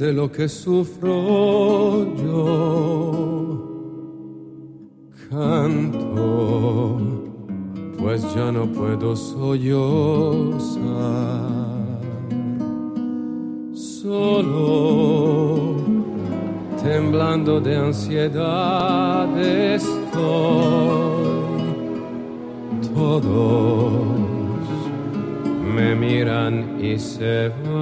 comprende lo que sufro yo. Canto, pues ya no puedo sollozar. Solo temblando de ansiedad estoy. Todos me miran y se van.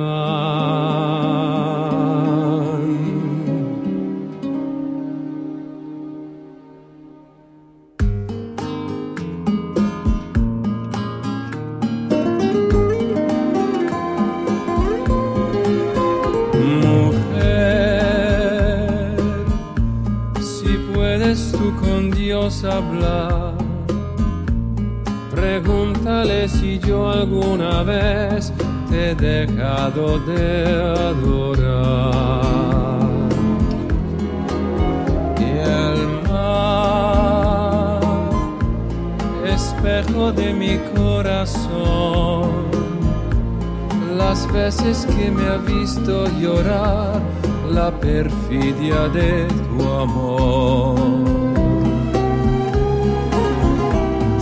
Tu amor.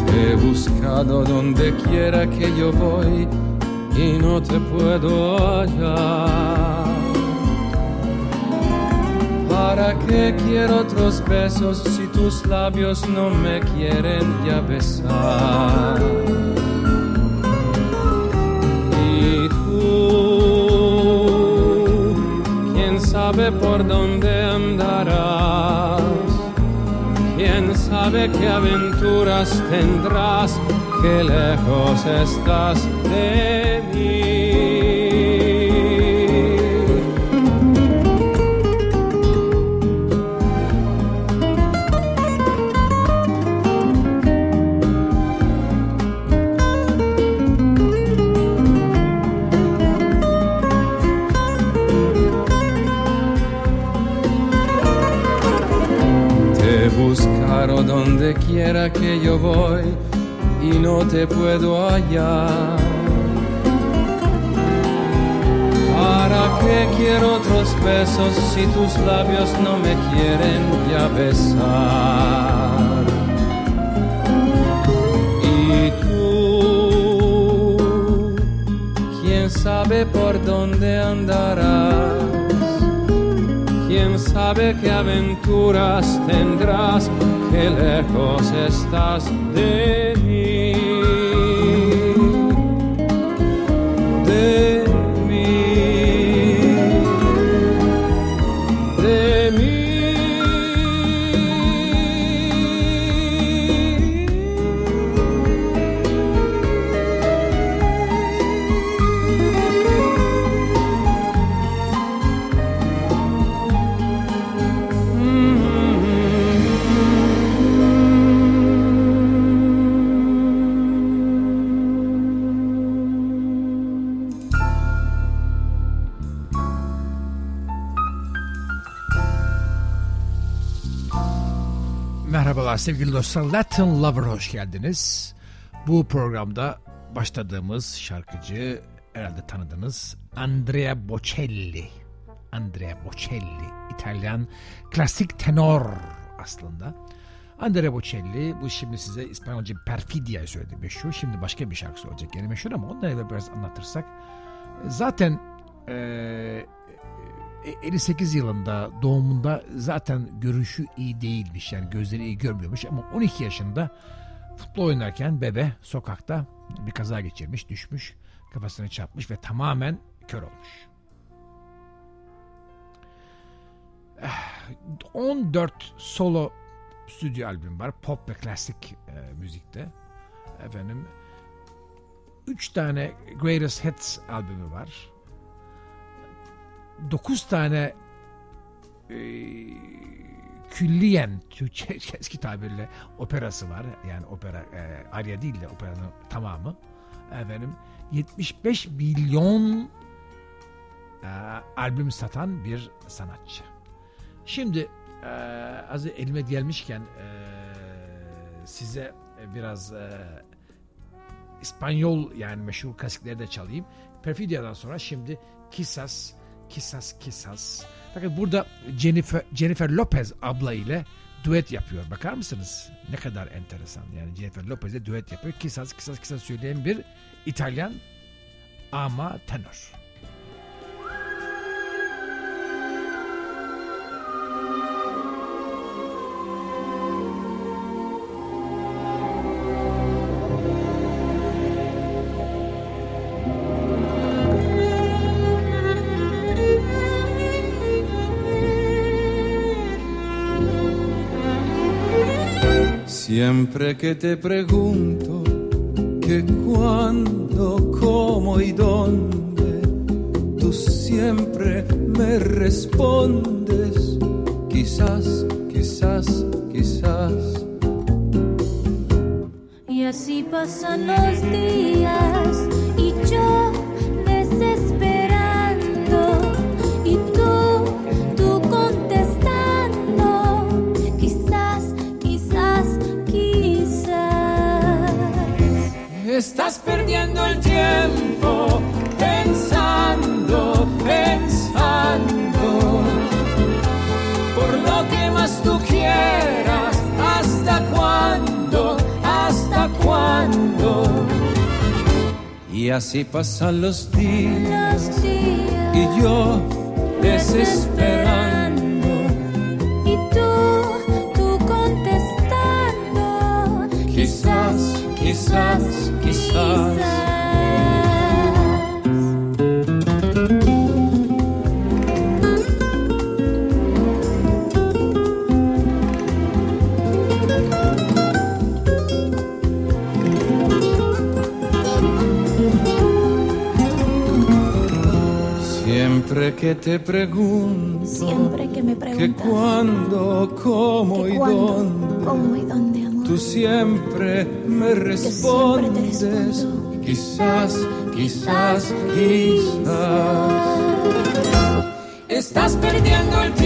Te he buscado donde quiera que yo voy y no te puedo hallar. ¿Para qué quiero otros besos si tus labios no me quieren ya besar? Sabe por dónde andarás. ¿Quién sabe qué aventuras tendrás? Qué lejos estás de mí. Donde quiera que yo voy y no te puedo hallar. ¿Para qué quiero otros besos si tus labios no me quieren ya besar? Y tú, quién sabe por dónde andarás. ¿Quién sabe qué aventuras tendrás? Qué lejos estás de mí. De mí. De Merhabalar sevgili dostlar. Latin Lover hoş geldiniz. Bu programda başladığımız şarkıcı herhalde tanıdınız. Andrea Bocelli. Andrea Bocelli. İtalyan klasik tenor aslında. Andrea Bocelli bu şimdi size İspanyolca Perfidia söyledi meşhur. Şimdi başka bir şarkı söyleyecek yeni meşhur ama onları evvel biraz anlatırsak. Zaten eee 58 yılında doğumunda zaten görüşü iyi değilmiş. Yani gözleri iyi görmüyormuş ama 12 yaşında futbol oynarken bebe sokakta bir kaza geçirmiş düşmüş kafasını çarpmış ve tamamen kör olmuş. Eh, 14 solo stüdyo albüm var. Pop ve klasik e, müzikte. Efendim 3 tane Greatest Hits albümü var 9 tane e, külliyen Türkçe eski tabirle operası var. Yani opera e, arya değil de operanın tamamı. Efendim 75 milyon e, albüm satan bir sanatçı. Şimdi e, az elime gelmişken e, size biraz e, İspanyol yani meşhur klasikleri de çalayım. Perfidia'dan sonra şimdi Kisas, Kisas, Kisas. Bakın burada Jennifer, Jennifer Lopez abla ile düet yapıyor. Bakar mısınız? Ne kadar enteresan. Yani Jennifer Lopez ile düet yapıyor. Kisas, Kisas, Kisas söyleyen bir İtalyan ama tenor. Siempre que te pregunto que cuándo, cómo y dónde, tú siempre me respondes, quizás, quizás, quizás. Y así pasan los días perdiendo el tiempo pensando, pensando por lo que más tú quieras. ¿Hasta cuándo? ¿Hasta cuándo? Y así pasan los días Los días y yo desesperando. y tú, tú contestando, Quizás, quizás, quizás. Siempre que te pregunto Siempre que me que preguntas cuándo, cómo que y cuándo, dónde, cómo y dónde. Tú siempre me respondes. Quizás, quizás, quizás. Estás perdiendo el tiempo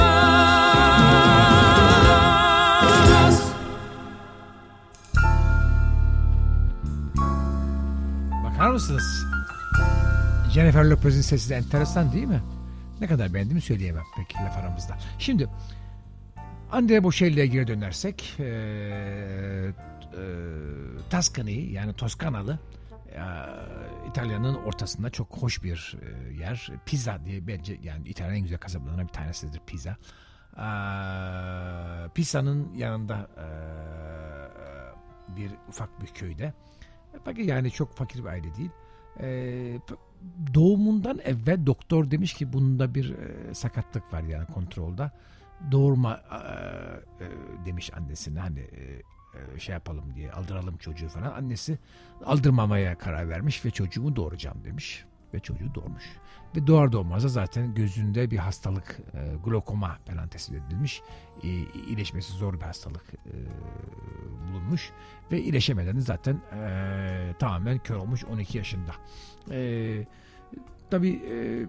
Bakar mısınız? Jennifer Lopez'in sesi de enteresan değil mi? Ne kadar beğendiğimi söyleyemem peki laf aramızda. Şimdi Andrea Bocelli'ye geri dönersek eee e, Tuscany yani Toskanalı eee, İtalya'nın ortasında çok hoş bir eee, yer. Pisa diye bence yani İtalya'nın en güzel kasabalarından bir tanesidir Pisa. Eee, Pisa'nın yanında eee, bir ufak bir köyde. Fakat yani çok fakir bir aile değil. Ee, doğumundan evvel doktor demiş ki bunda bir e, sakatlık var yani kontrolda. Doğurma e, e, demiş annesine hani e, e, şey yapalım diye aldıralım çocuğu falan. Annesi aldırmamaya karar vermiş ve çocuğumu doğuracağım demiş ve çocuğu doğurmuş. Ve doğar doğmaz da zaten gözünde bir hastalık e, glokoma falan tespit edilmiş. E, iyileşmesi zor bir hastalık e, bulunmuş ve iyileşemeden de zaten e, tamamen kör olmuş 12 yaşında. E, tabii e,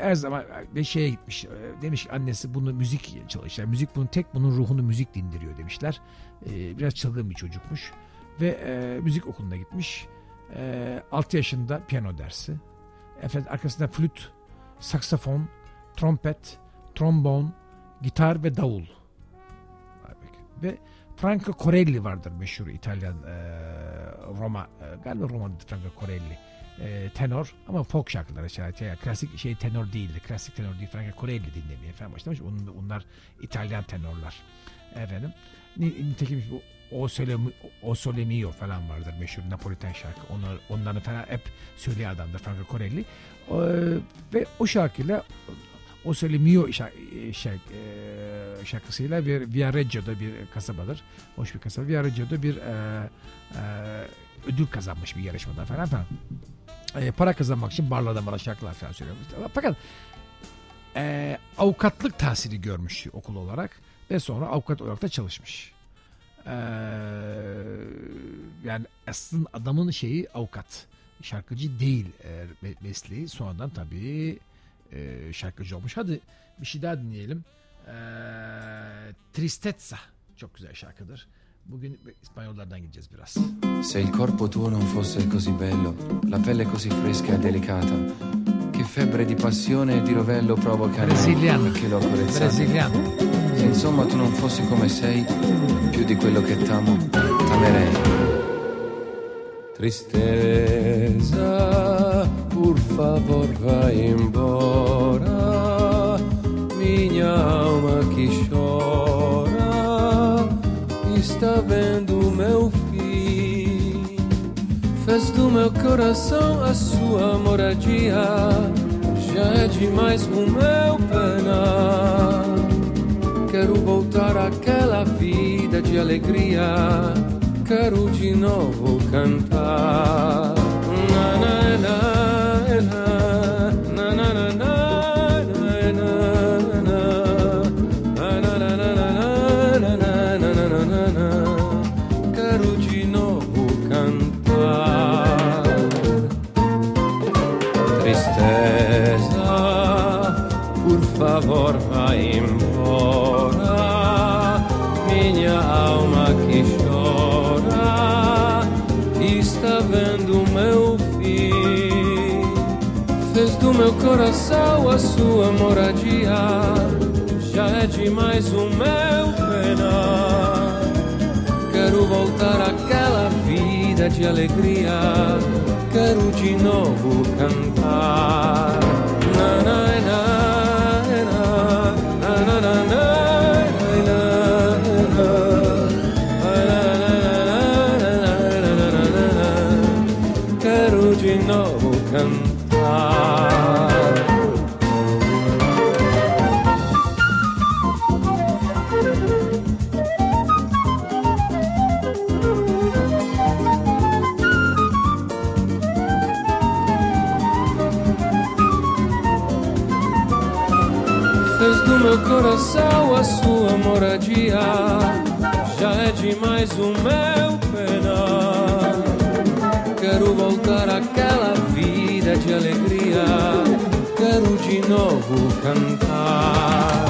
her zaman bir şeye gitmiş. E, demiş ki annesi bunu müzik çalışır. Müzik bunun tek bunun ruhunu müzik dindiriyor demişler. E, biraz çılgın bir çocukmuş ve e, müzik okuluna gitmiş. E, 6 yaşında piyano dersi. Efendim arkasında flüt, saksafon, trompet, trombon, gitar ve davul. Ve Franco Corelli vardır meşhur İtalyan e, Roma e, galiba Roma'da Franco Corelli e, tenor ama folk şarkıları şarkı yani klasik şey tenor değildi. Klasik tenor değil. Franco Corelli dinlemeye falan başlamış. Onlar, onlar İtalyan tenorlar. Efendim. Nitekim bu o Sole, o Sole Mio falan vardır meşhur Napoliten şarkı. Onlar, onları falan hep söyleyen adamdır Franco Corelli. O, ve o şarkıyla o Sole Mio şark, şark, şarkısıyla bir Viareggio'da bir kasabadır. Hoş bir kasaba. Viareggio'da bir e, e, ödül kazanmış bir yarışmada falan falan. E, para kazanmak için barlarda bana şarkılar falan söylüyormuş. Fakat e, avukatlık tahsili görmüş okul olarak ve sonra avukat olarak da çalışmış. Ee, yani aslında adamın şeyi avukat. Şarkıcı değil e, mesleği. Sonradan tabii e, şarkıcı olmuş. Hadi bir şey daha dinleyelim. Ee, Tristezza. Çok güzel şarkıdır. Bugün İspanyollardan gideceğiz biraz. Se il corpo tuo non fosse così bello, la pelle così fresca e delicata, che febbre di passione e di rovello provoca in Brasiliano. me che l'ho accarezzato. Brasiliano. Se insomma tu non fossi come sei, più di quello che t'amo, t'amerei. Tristeza, por favor, vai embora. Minha alma que chora está vendo meu fim. Fez do meu coração a sua moradia. Já é demais o meu penar. Quero voltar àquela vida de alegria. Quero de novo cantar. Na, na, na, céu a sua moradia já é demais o meu penar. Quero voltar àquela vida de alegria, quero de novo cantar. Na, na, Quero de novo cantar. A sua moradia. Já é demais o meu penar. Quero voltar àquela vida de alegria. Quero de novo cantar.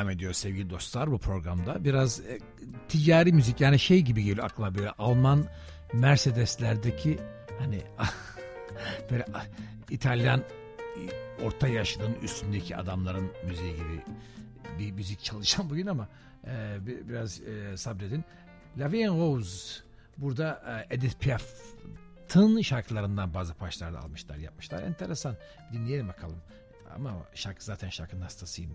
Devam ediyor sevgili dostlar bu programda. Biraz e, ticari müzik yani şey gibi geliyor aklıma böyle Alman Mercedeslerdeki hani böyle ah, İtalyan e, orta yaşlının üstündeki adamların müziği gibi bir müzik çalışacağım bugün ama e, bi- biraz e, sabredin. La Vie en Rose burada e, Edith Piaf'ın şarkılarından bazı parçalar almışlar yapmışlar. Enteresan. Dinleyelim bakalım. ama şarkı zaten şarkının hastasıyım.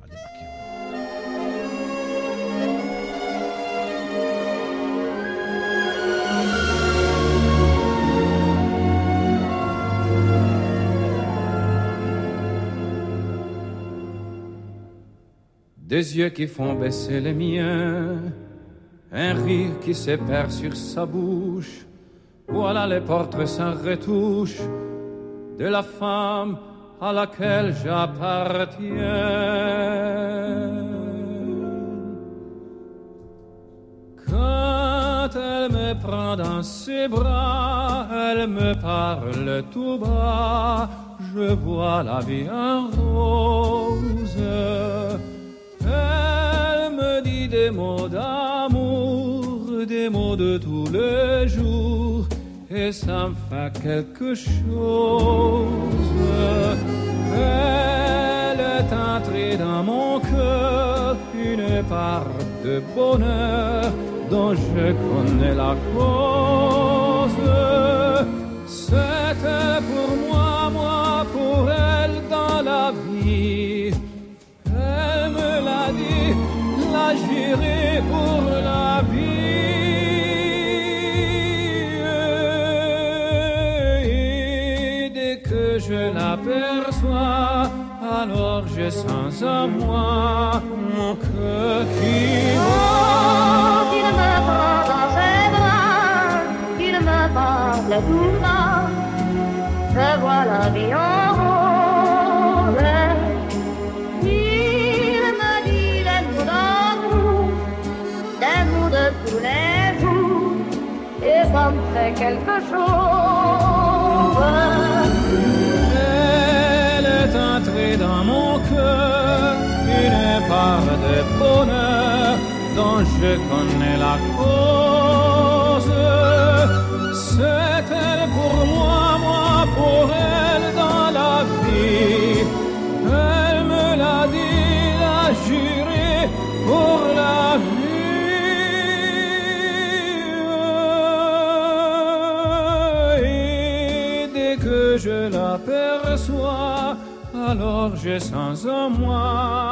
Des yeux qui font baisser les miens, un rire qui s'épare sur sa bouche. Voilà les portraits sans retouche de la femme à laquelle j'appartiens. Quand elle me prend dans ses bras, elle me parle tout bas, je vois la vie en rose. Elle me dit des mots d'amour, des mots de tous les jours, et ça me fait quelque chose. Elle est entrée dans mon cœur, une part de bonheur dont je connais la cause. C'était pour moi, moi pour elle dans la vie. Je sens en moi mon cœur qui bat. qu'il me prend dans ses bras, qu'il me parle tout bas. Je vois la vie en rose. Il me dit les mots d'amour, des mots de tous les jours, et ça me fait quelque chose. De bonheur dont je connais la cause. C'est elle pour moi, moi pour elle dans la vie. Elle me l'a dit, l'a juré pour la vie. Et dès que je l'aperçois, alors je sens en moi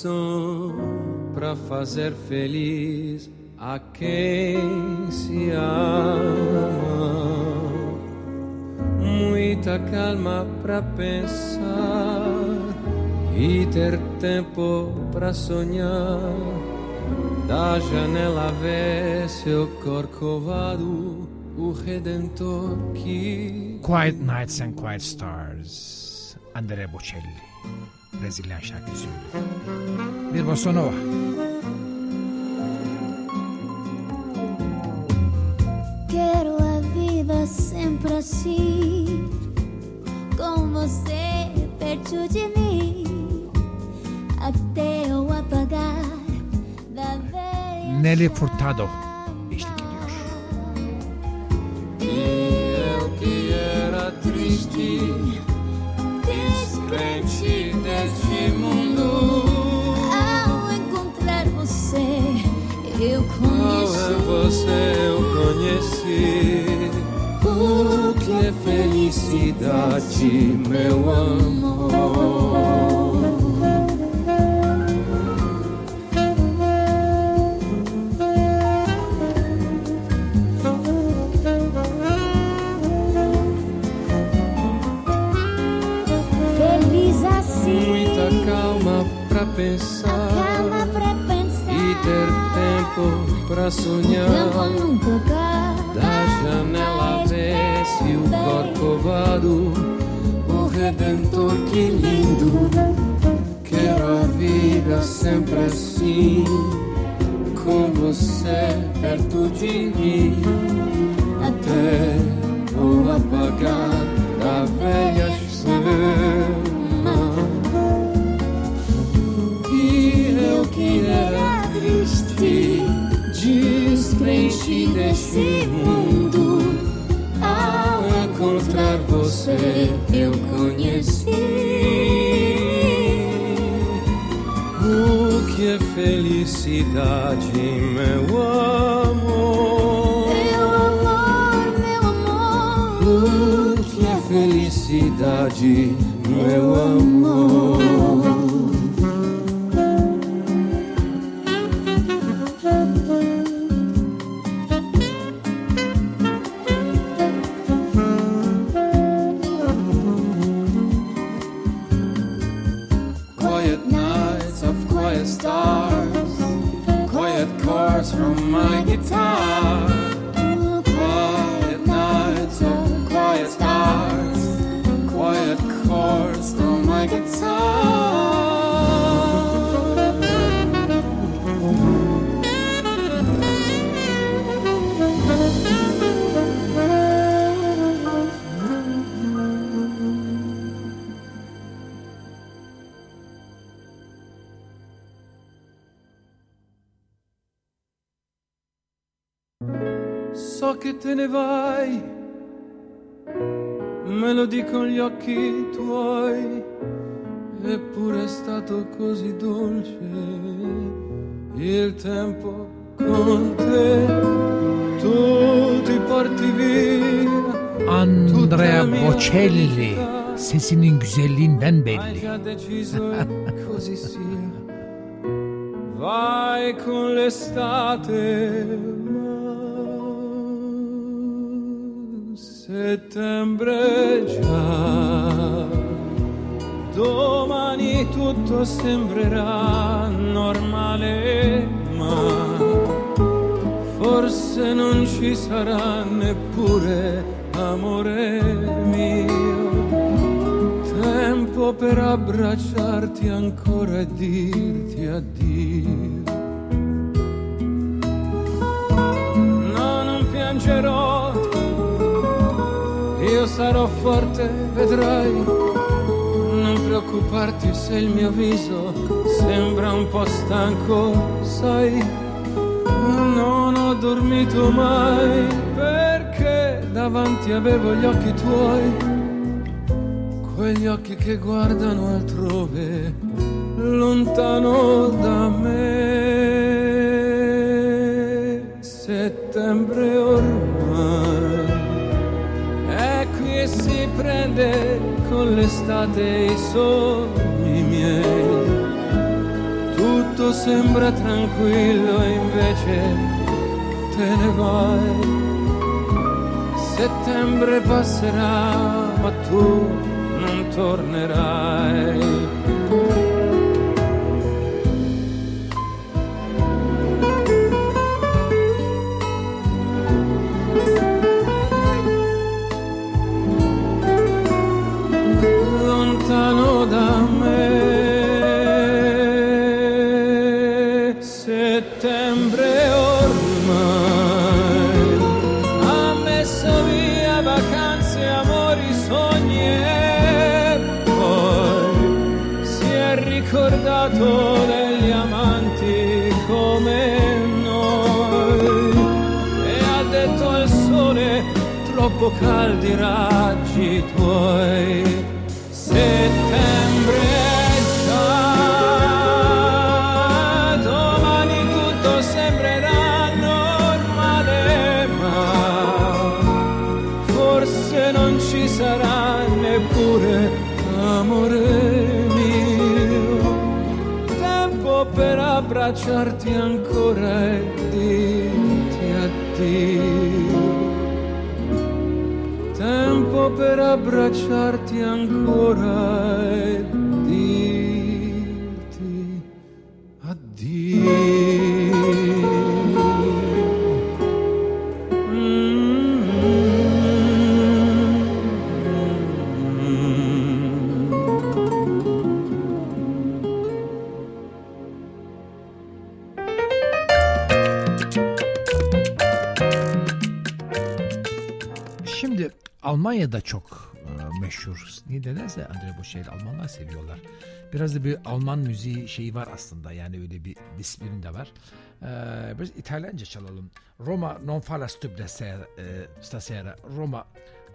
canção para fazer feliz a quem se ama. Muita calma para pensar e ter tempo para sonhar. Da janela vê seu corcovado, o redentor que Quiet Nights and Quiet Stars. Andrea Bocelli. Brezilyan şarkı söylüyor. Bir bossa nova. Quero a vida sempre assim, com você perto de mim, até eu apagar da velha. Nelly Furtado eşlik ediyor. eu que era triste, descrente você eu conheci? O que é felicidade, meu amor? feliz assim. Muita calma pra pensar Calma pra pensar. e ter tempo pra sonhar. Tempo nunca acaba. Da janela vê-se o corcovado, o redentor, que lindo. Quero a vida sempre assim, com você perto de mim, até o apagar da velha chama. E eu que era triste, descrente deste mundo, ao encontrar você. você eu conheci. O que é felicidade, meu amor? Meu amor, meu amor. O que é felicidade, meu amor? Te ne vai, me lo dicono gli occhi tuoi, eppure è stato così dolce il tempo con te. Tu ti porti via Andrea Bocelli sesinin güzelliğinden belli. Hai già deciso così sia. Vai con l'estate, settembre già. Domani tutto sembrerà normale, ma forse non ci sarà neppure amore mio tempo per abbracciarti ancora e dirti addio. Io sarò forte, vedrai. Non preoccuparti se il mio viso sembra un po' stanco, sai. Non ho dormito mai perché davanti avevo gli occhi tuoi quegli occhi che guardano altrove, lontano da me. Settembre ormai prende con l'estate i sogni miei. Tutto sembra tranquillo e invece te ne vai. Settembre passerà, ma tu non tornerai. Troppo caldi raggi tuoi. Settembre già, domani tutto sembrerà normale, ma forse non ci sarà neppure amore mio. Tempo per abbracciarti ancora e dirti addio. Per abbracciarti ancora Almanya'da çok e, meşhur. Niye nedense Andre Bocelli Almanlar seviyorlar. Biraz da bir Alman müziği şeyi var aslında. Yani öyle bir disiplin de var. Ee, biraz İtalyanca çalalım. Roma non fa la stupida sera, e, stasera. Roma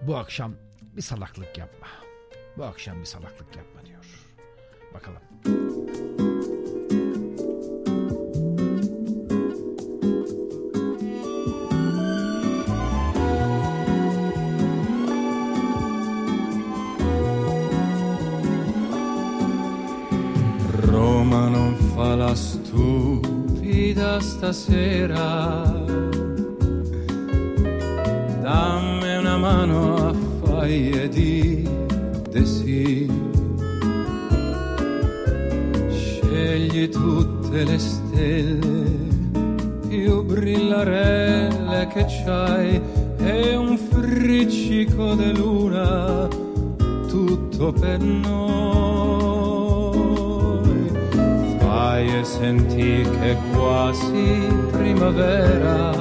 bu akşam bir salaklık yapma. Bu akşam bir salaklık yapma diyor. Bakalım. Roma non fa la stupida stasera. Dammi una mano a faglie di sì. Scegli tutte le stelle più brillarelle che c'hai e un friccico di luna tutto per noi. Fai e senti che quasi primavera.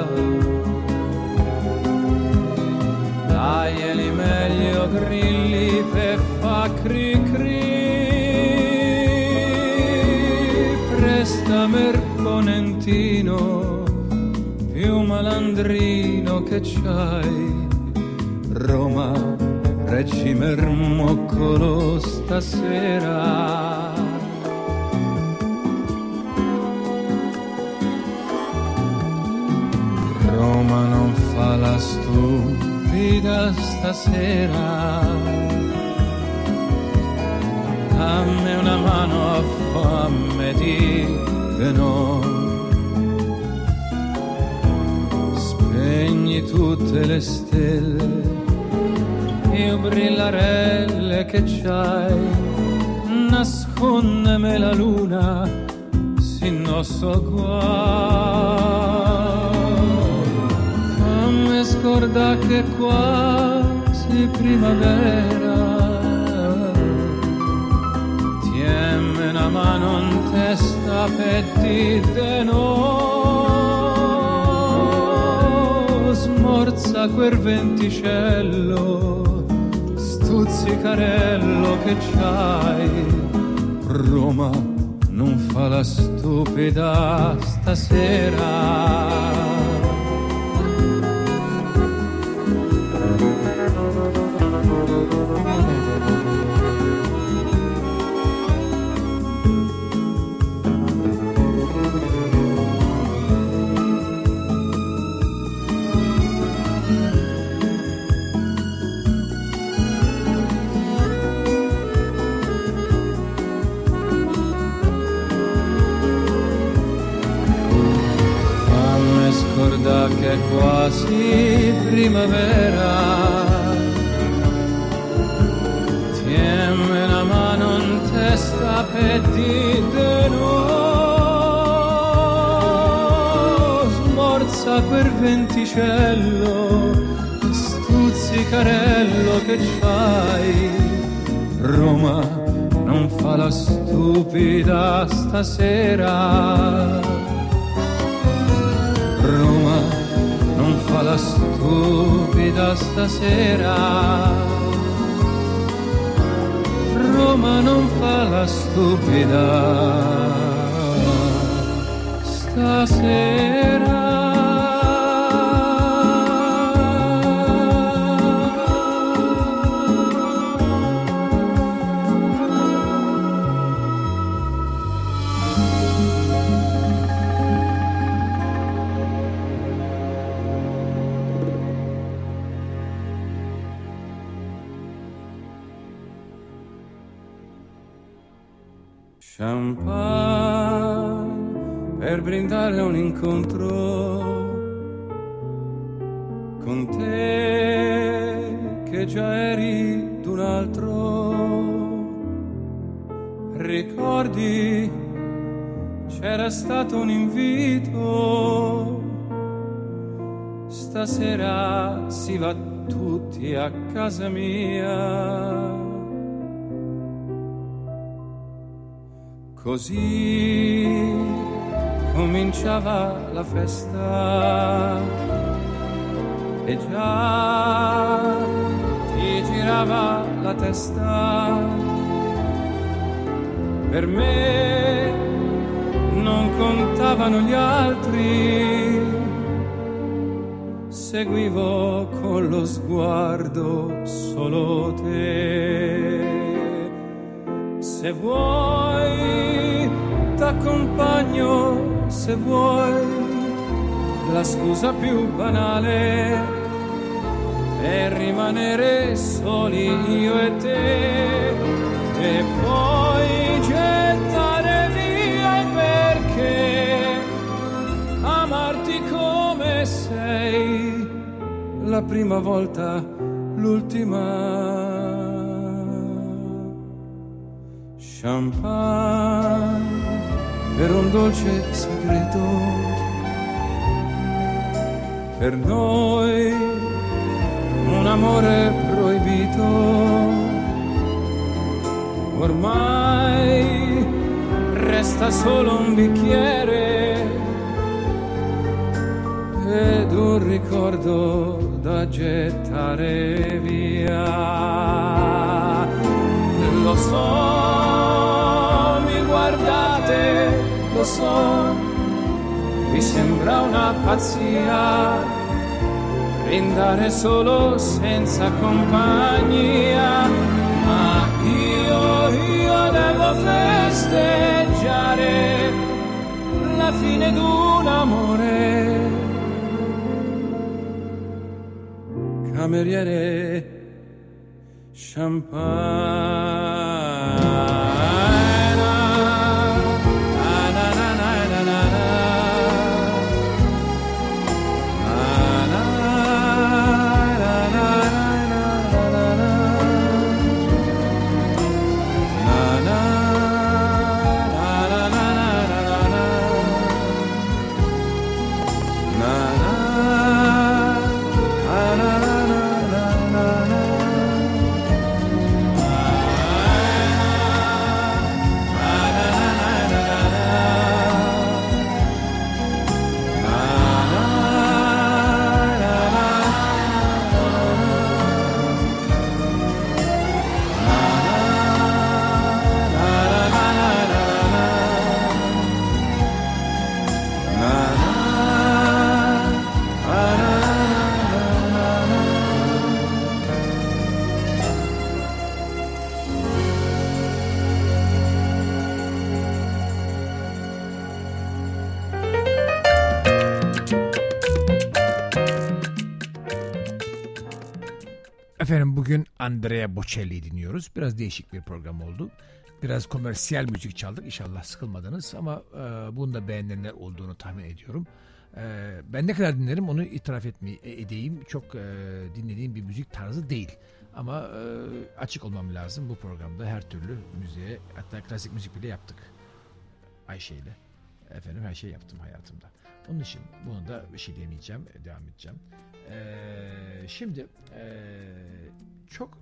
Dai meglio grilli per fa cri cri. Presta merponentino più malandrino che c'hai. Roma Reggi mermoccolo stasera. Roma non fa la stupida stasera. Dammi una mano a fame di no. Spegni tutte le stelle più brillarelle che c'hai, nascondeme la luna, si non so scordare che quasi primavera. Tiemme una mano in testa per dire no. Smorza quel venticello stuzzicarello che c'hai. Roma non fa la stupida stasera. Quasi primavera. Tiemme una mano in testa per dire no. Smorza quel venticello, stuzzicarello che c'hai. Roma non fa la stupida stasera fa la stupida stasera. Roma non fa la stupida stasera. Champagne per brindare un incontro con te che già eri d'un altro. Ricordi c'era stato un invito, stasera si va tutti a casa mia Così cominciava la festa e già ti girava la testa. Per me non contavano gli altri seguivo con lo sguardo solo te. Se vuoi, t'accompagno, se vuoi, la scusa più banale è rimanere soli io e te e poi gettare via perché amarti come sei la prima volta, l'ultima. Champagne per un dolce segreto, per noi un amore proibito. Ormai resta solo un bicchiere ed un ricordo da gettare via. Lo so, lo so, mi sembra una pazzia brindare solo senza compagnia, ma io, io devo festeggiare la fine d'un amore. Cameriere Efendim bugün Andrea Bocelli'yi dinliyoruz. Biraz değişik bir program oldu. Biraz komersiyel müzik çaldık. İnşallah sıkılmadınız ama e, bunu da beğenenler olduğunu tahmin ediyorum. E, ben ne kadar dinlerim onu itiraf etme, edeyim. Çok e, dinlediğim bir müzik tarzı değil. Ama e, açık olmam lazım bu programda her türlü müziğe hatta klasik müzik bile yaptık. Ayşe ile. Efendim her şey yaptım hayatımda. Onun için bunu da bir şey demeyeceğim, devam edeceğim. Ee, şimdi ee, çok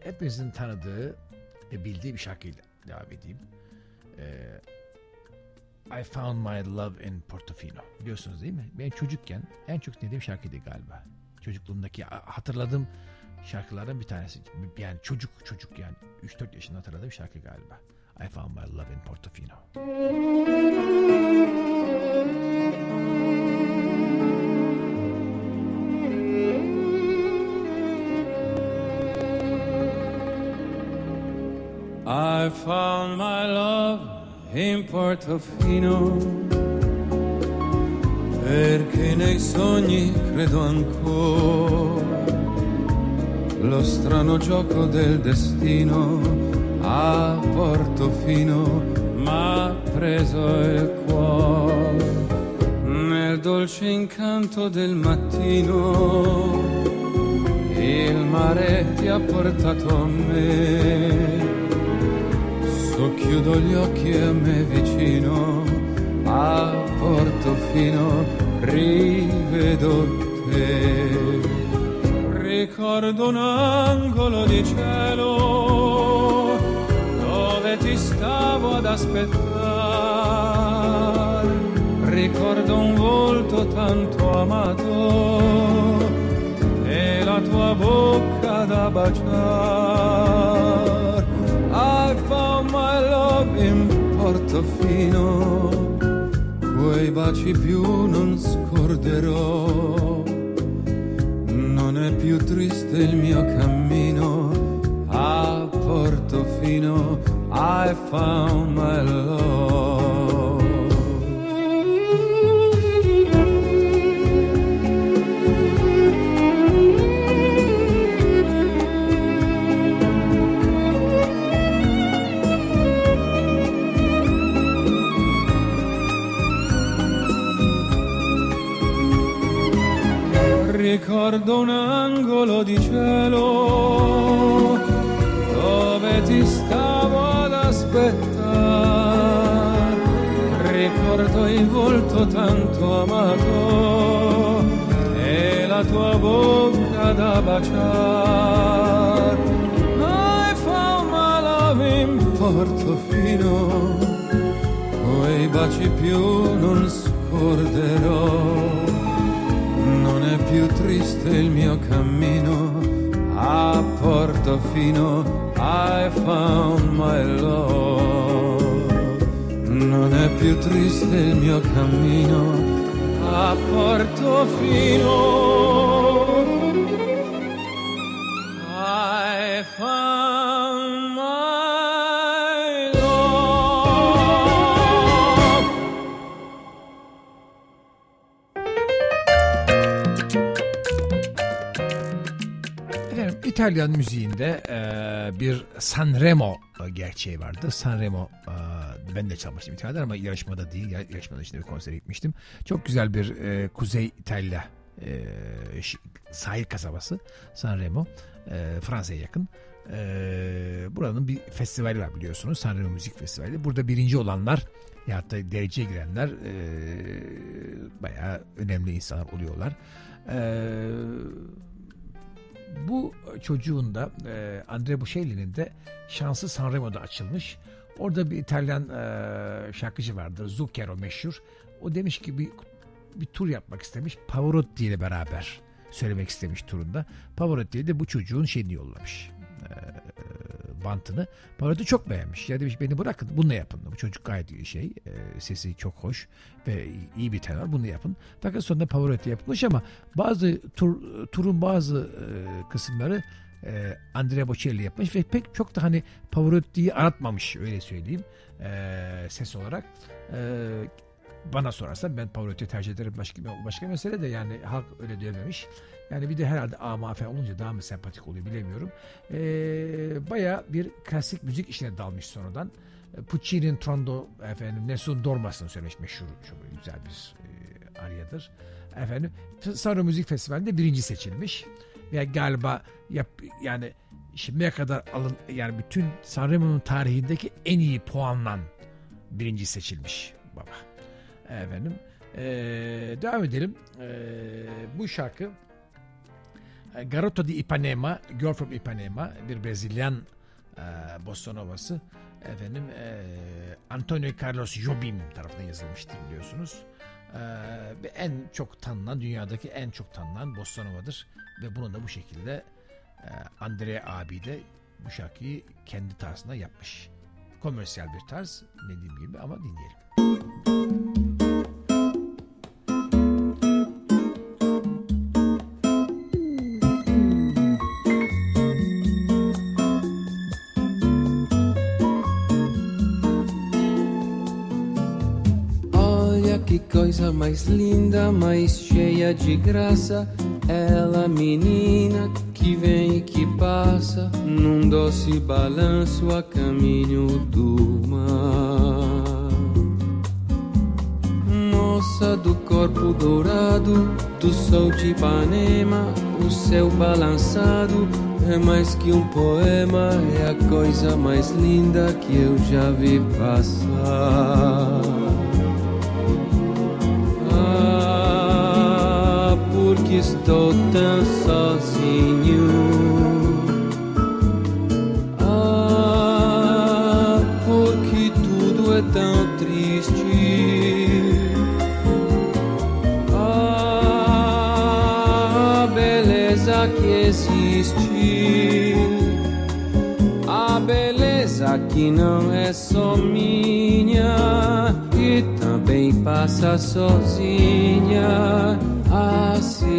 hepinizin tanıdığı ve bildiği bir şarkıyla devam edeyim. Ee, I Found My Love in Portofino. Biliyorsunuz değil mi? Ben çocukken en çok dinlediğim şarkıydı galiba. Çocukluğumdaki hatırladığım şarkılardan bir tanesi. Yani çocuk çocuk yani 3-4 yaşında hatırladığım şarkı galiba. I Found My Love in Portofino. I found my love in Portofino perché nei sogni credo ancora. Lo strano gioco del destino a Portofino m'ha preso il cuore. Nel dolce incanto del mattino il mare ti ha portato a me Socchiudo gli occhi e me vicino, a Portofino rivedo te. Ricordo un angolo di cielo dove ti stavo ad aspettare. Ricordo un volto tanto amato e la tua bocca da baciare. Portofino, quei baci più non scorderò. Non è più triste il mio cammino a Portofino. I found my love. Ricordo un angolo di cielo dove ti stavo ad aspettare. Ricordo il volto tanto amato e la tua bocca da baciare. I found my love in Portofino, quei baci più non scorderò. Più triste il mio cammino a Portofino. I found my love. Non è più triste il mio cammino a Portofino. I found İtalyan müziğinde e, bir Sanremo gerçeği vardı. Sanremo e, ben de çalmıştım İtalya'da ama yarışmada değil. Yar- Yarışmada işte bir konsere gitmiştim. Çok güzel bir e, Kuzey İtalya e, sahil kasabası Sanremo. E, Fransa'ya yakın. E, buranın bir festivali var biliyorsunuz. Sanremo Müzik Festivali. Burada birinci olanlar ya da dereceye girenler e, bayağı önemli insanlar oluyorlar. Eee bu çocuğun da e, Andre Bocelli'nin de şansı Sanremo'da açılmış. Orada bir İtalyan e, şarkıcı vardır. Zucchero meşhur. O demiş ki bir, bir tur yapmak istemiş. Pavarotti ile beraber söylemek istemiş turunda. Pavarotti de bu çocuğun şeyini yollamış. E, bantını. Pavarotti çok beğenmiş. Ya demiş beni bırakın bununla yapın. Bu çocuk gayet iyi şey. e, sesi çok hoş ve iyi bir tenor. Bunu yapın. Fakat sonunda Pavarotti yapmış ama bazı tur, turun bazı e, kısımları e, Andrea Bocelli yapmış ve pek çok da hani Pavarotti'yi aratmamış öyle söyleyeyim e, ses olarak. E, bana sorarsan ben Pavarotti'yi tercih ederim başka, başka mesele de yani halk öyle dememiş. Yani bir de herhalde ama falan olunca daha mı sempatik oluyor bilemiyorum. E, Baya bir klasik müzik işine dalmış sonradan. E, Puccini'nin Trondo efendim Nessun Dormas'ın söylemiş meşhur çok güzel bir e, aryadır. Efendim Sanremo Müzik Festivali'nde birinci seçilmiş. Ve galiba yap, yani şimdiye kadar alın yani bütün Sanremo'nun tarihindeki en iyi puanlan birinci seçilmiş baba. Efendim e, devam edelim. E, bu şarkı e, Garoto di Ipanema, Girl from Ipanema bir Brezilyan e, bossa novası. Efendim e, Antonio Carlos Jobim tarafından yazılmıştır biliyorsunuz. E, en çok tanınan dünyadaki en çok tanınan bossa novadır ve bunu da bu şekilde e, Andrea abi de bu şarkıyı kendi tarzında yapmış. Komersiyel bir tarz dediğim gibi ama dinleyelim. Olha coisa mais linda, mais cheia de graça. Ela, menina que vem e que passa, num doce balanço a caminho do mar. Moça do corpo dourado, do sol de Ipanema, o céu balançado. É mais que um poema, é a coisa mais linda que eu já vi passar. Estou tão sozinho. Ah, porque tudo é tão triste. Ah, a beleza que existe. A beleza que não é só minha e também passa sozinha.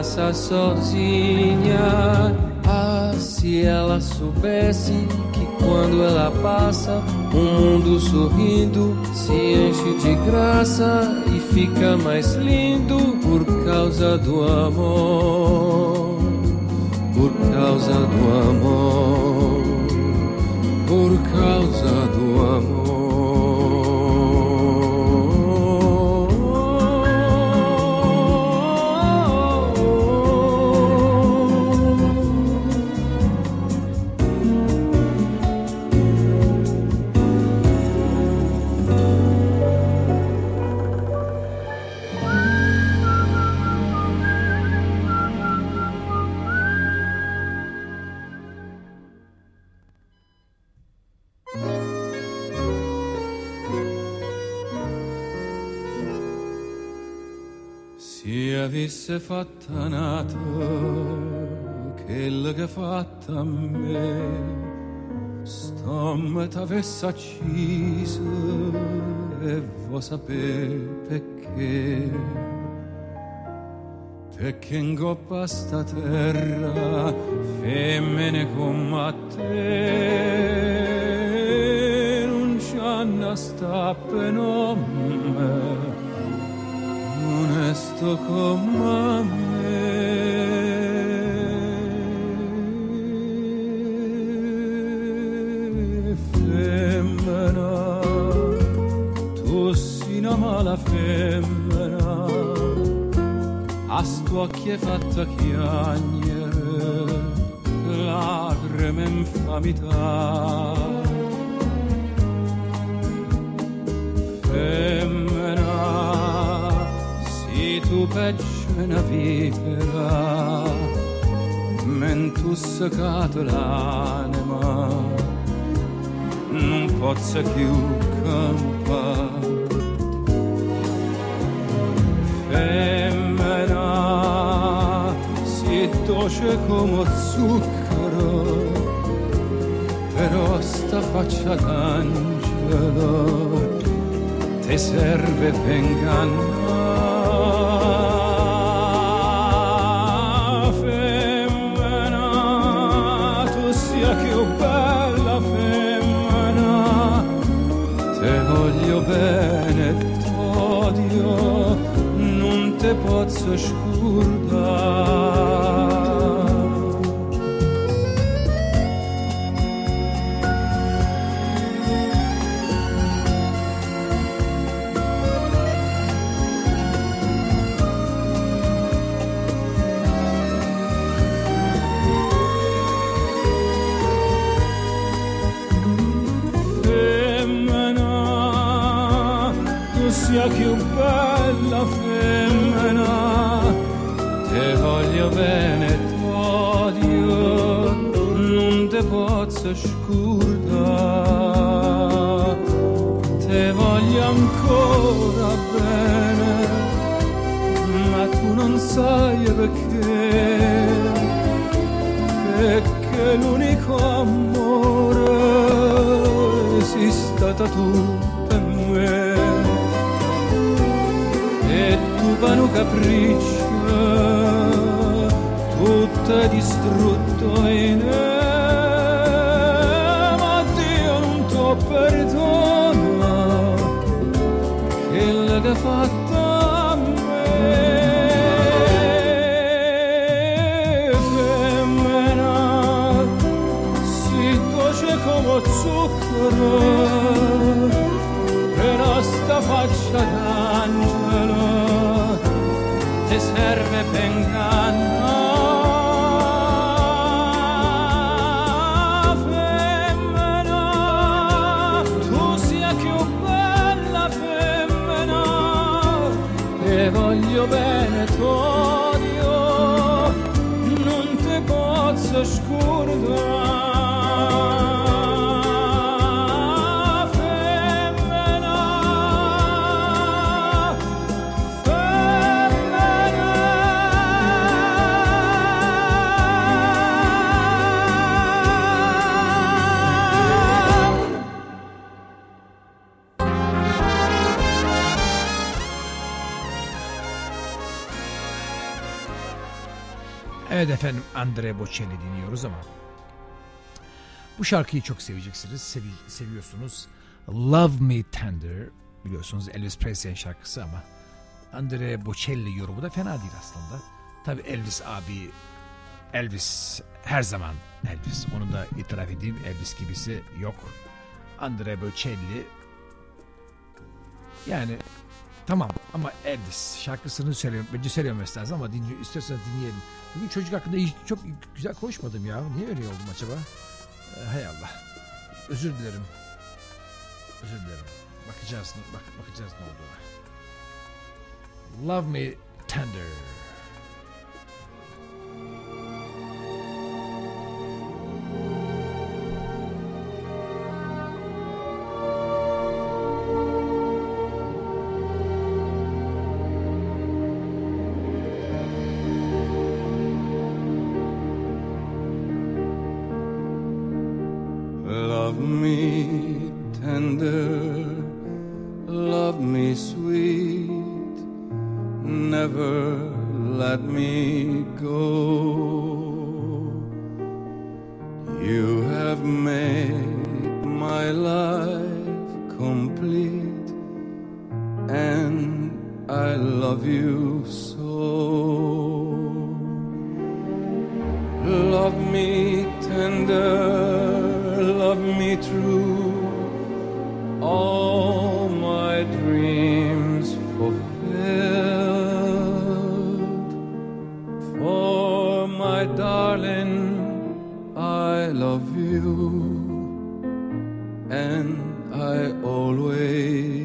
Passa sozinha. Ah, se ela soubesse que quando ela passa, o mundo sorrindo se enche de graça e fica mais lindo por causa do amor. Por causa do amor. Por causa do amor. Avesse fatta nata quella che fatta a me. Stomma t'avesse accisa e vuoi sapere perché. Perché in coppa sta terra femmine come te. Non c'hanno sta per nome onesto come me. Femmina, tu sei una mala femmina, a sto occhio fatta chiagnere, lacrime infamità. Tu una vipera mentre seccato l'anima. Non posso più campare. Femmina si dolce come zucchero però sta faccia d'angelo ti serve per ingannare bene t'odio, non te posso scordare. Scordare, te voglio ancora bene, ma tu non sai perché, perché l'unico amore sei stata tu vano capriccio tutto è distrutto in me, vefattan me menat si asta faccia d'angelo te serve pengare Silvano Veneto Evet efendim Andre Bocelli dinliyoruz ama bu şarkıyı çok seveceksiniz, sevi- seviyorsunuz. Love Me Tender biliyorsunuz Elvis Presley'in şarkısı ama Andre Bocelli yorumu da fena değil aslında. Tabi Elvis abi Elvis her zaman Elvis. Onu da itiraf edeyim Elvis gibisi yok. Andre Bocelli yani tamam ama Elvis şarkısını söylüyorum. Bence söylememesi lazım ama dinliyor, istiyorsanız dinleyelim. Bugün çocuk hakkında hiç- çok güzel konuşmadım ya. Niye öyle oldum acaba? Ee, hay Allah. Özür dilerim. Özür dilerim. Bakacağız, bak, bakacağız ne olduğuna. Love Me Tender. Love you, and I always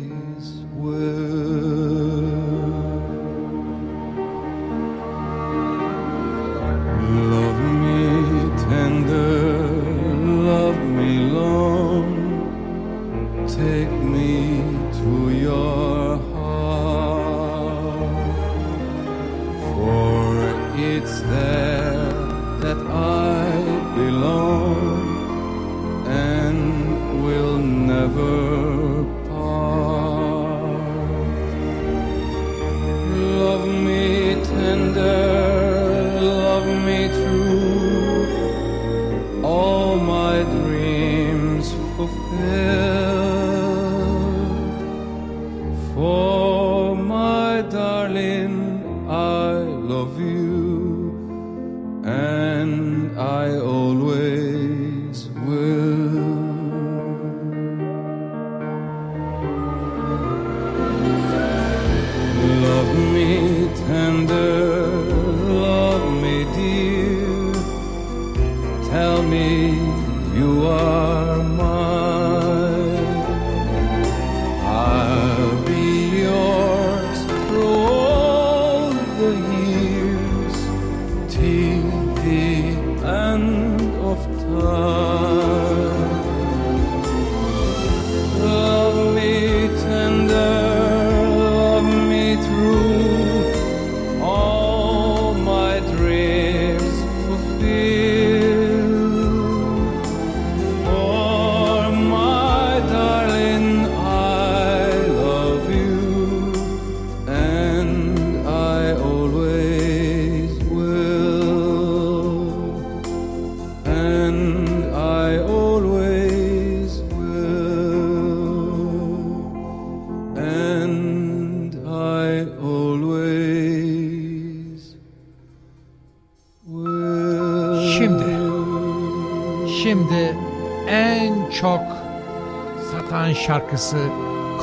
şarkısı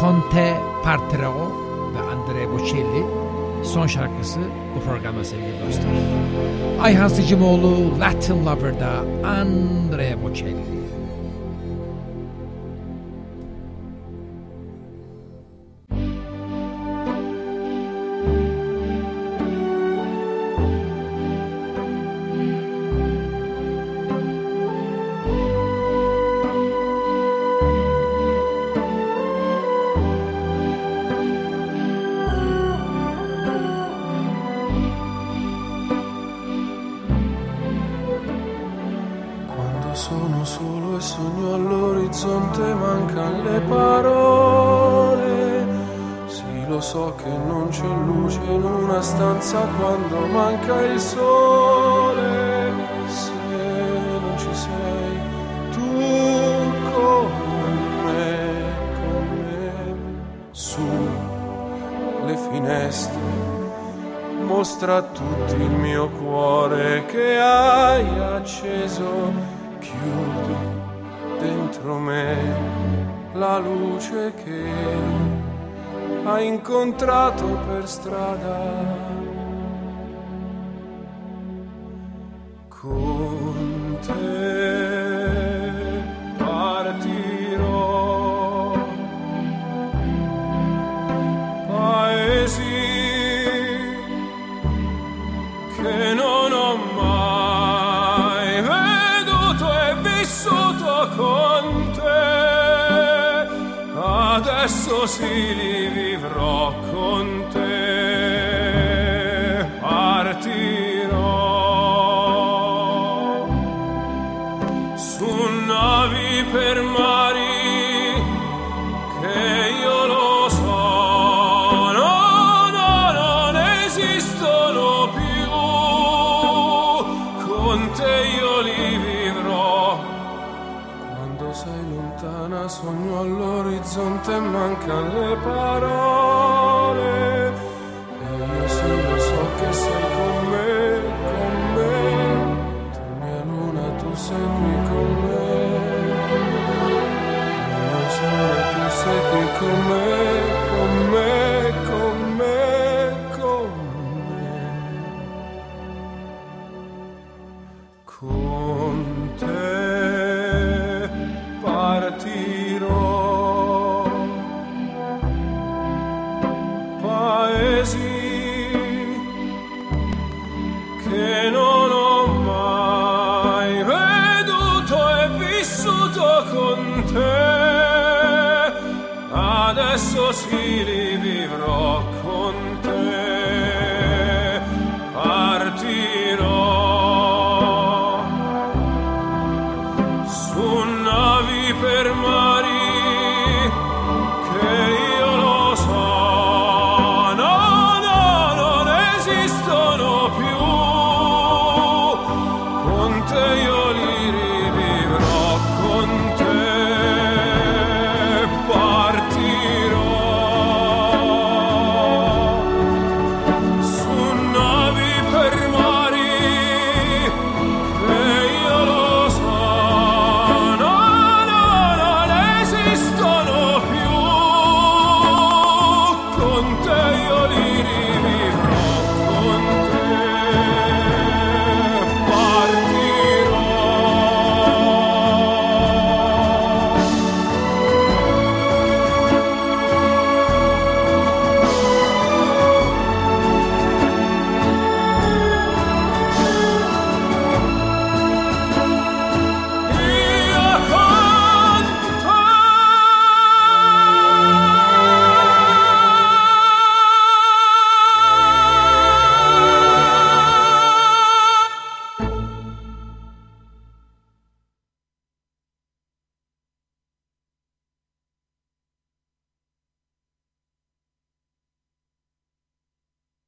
Conte Partrao ve Andrea Bocelli. Son şarkısı bu programda sevgili dostlar. Ayhan Sıcımoğlu Latin Lover'da Andrea Bocelli. che hai acceso, chiudi dentro me la luce che hai incontrato per strada. Con corazón sin. sevgili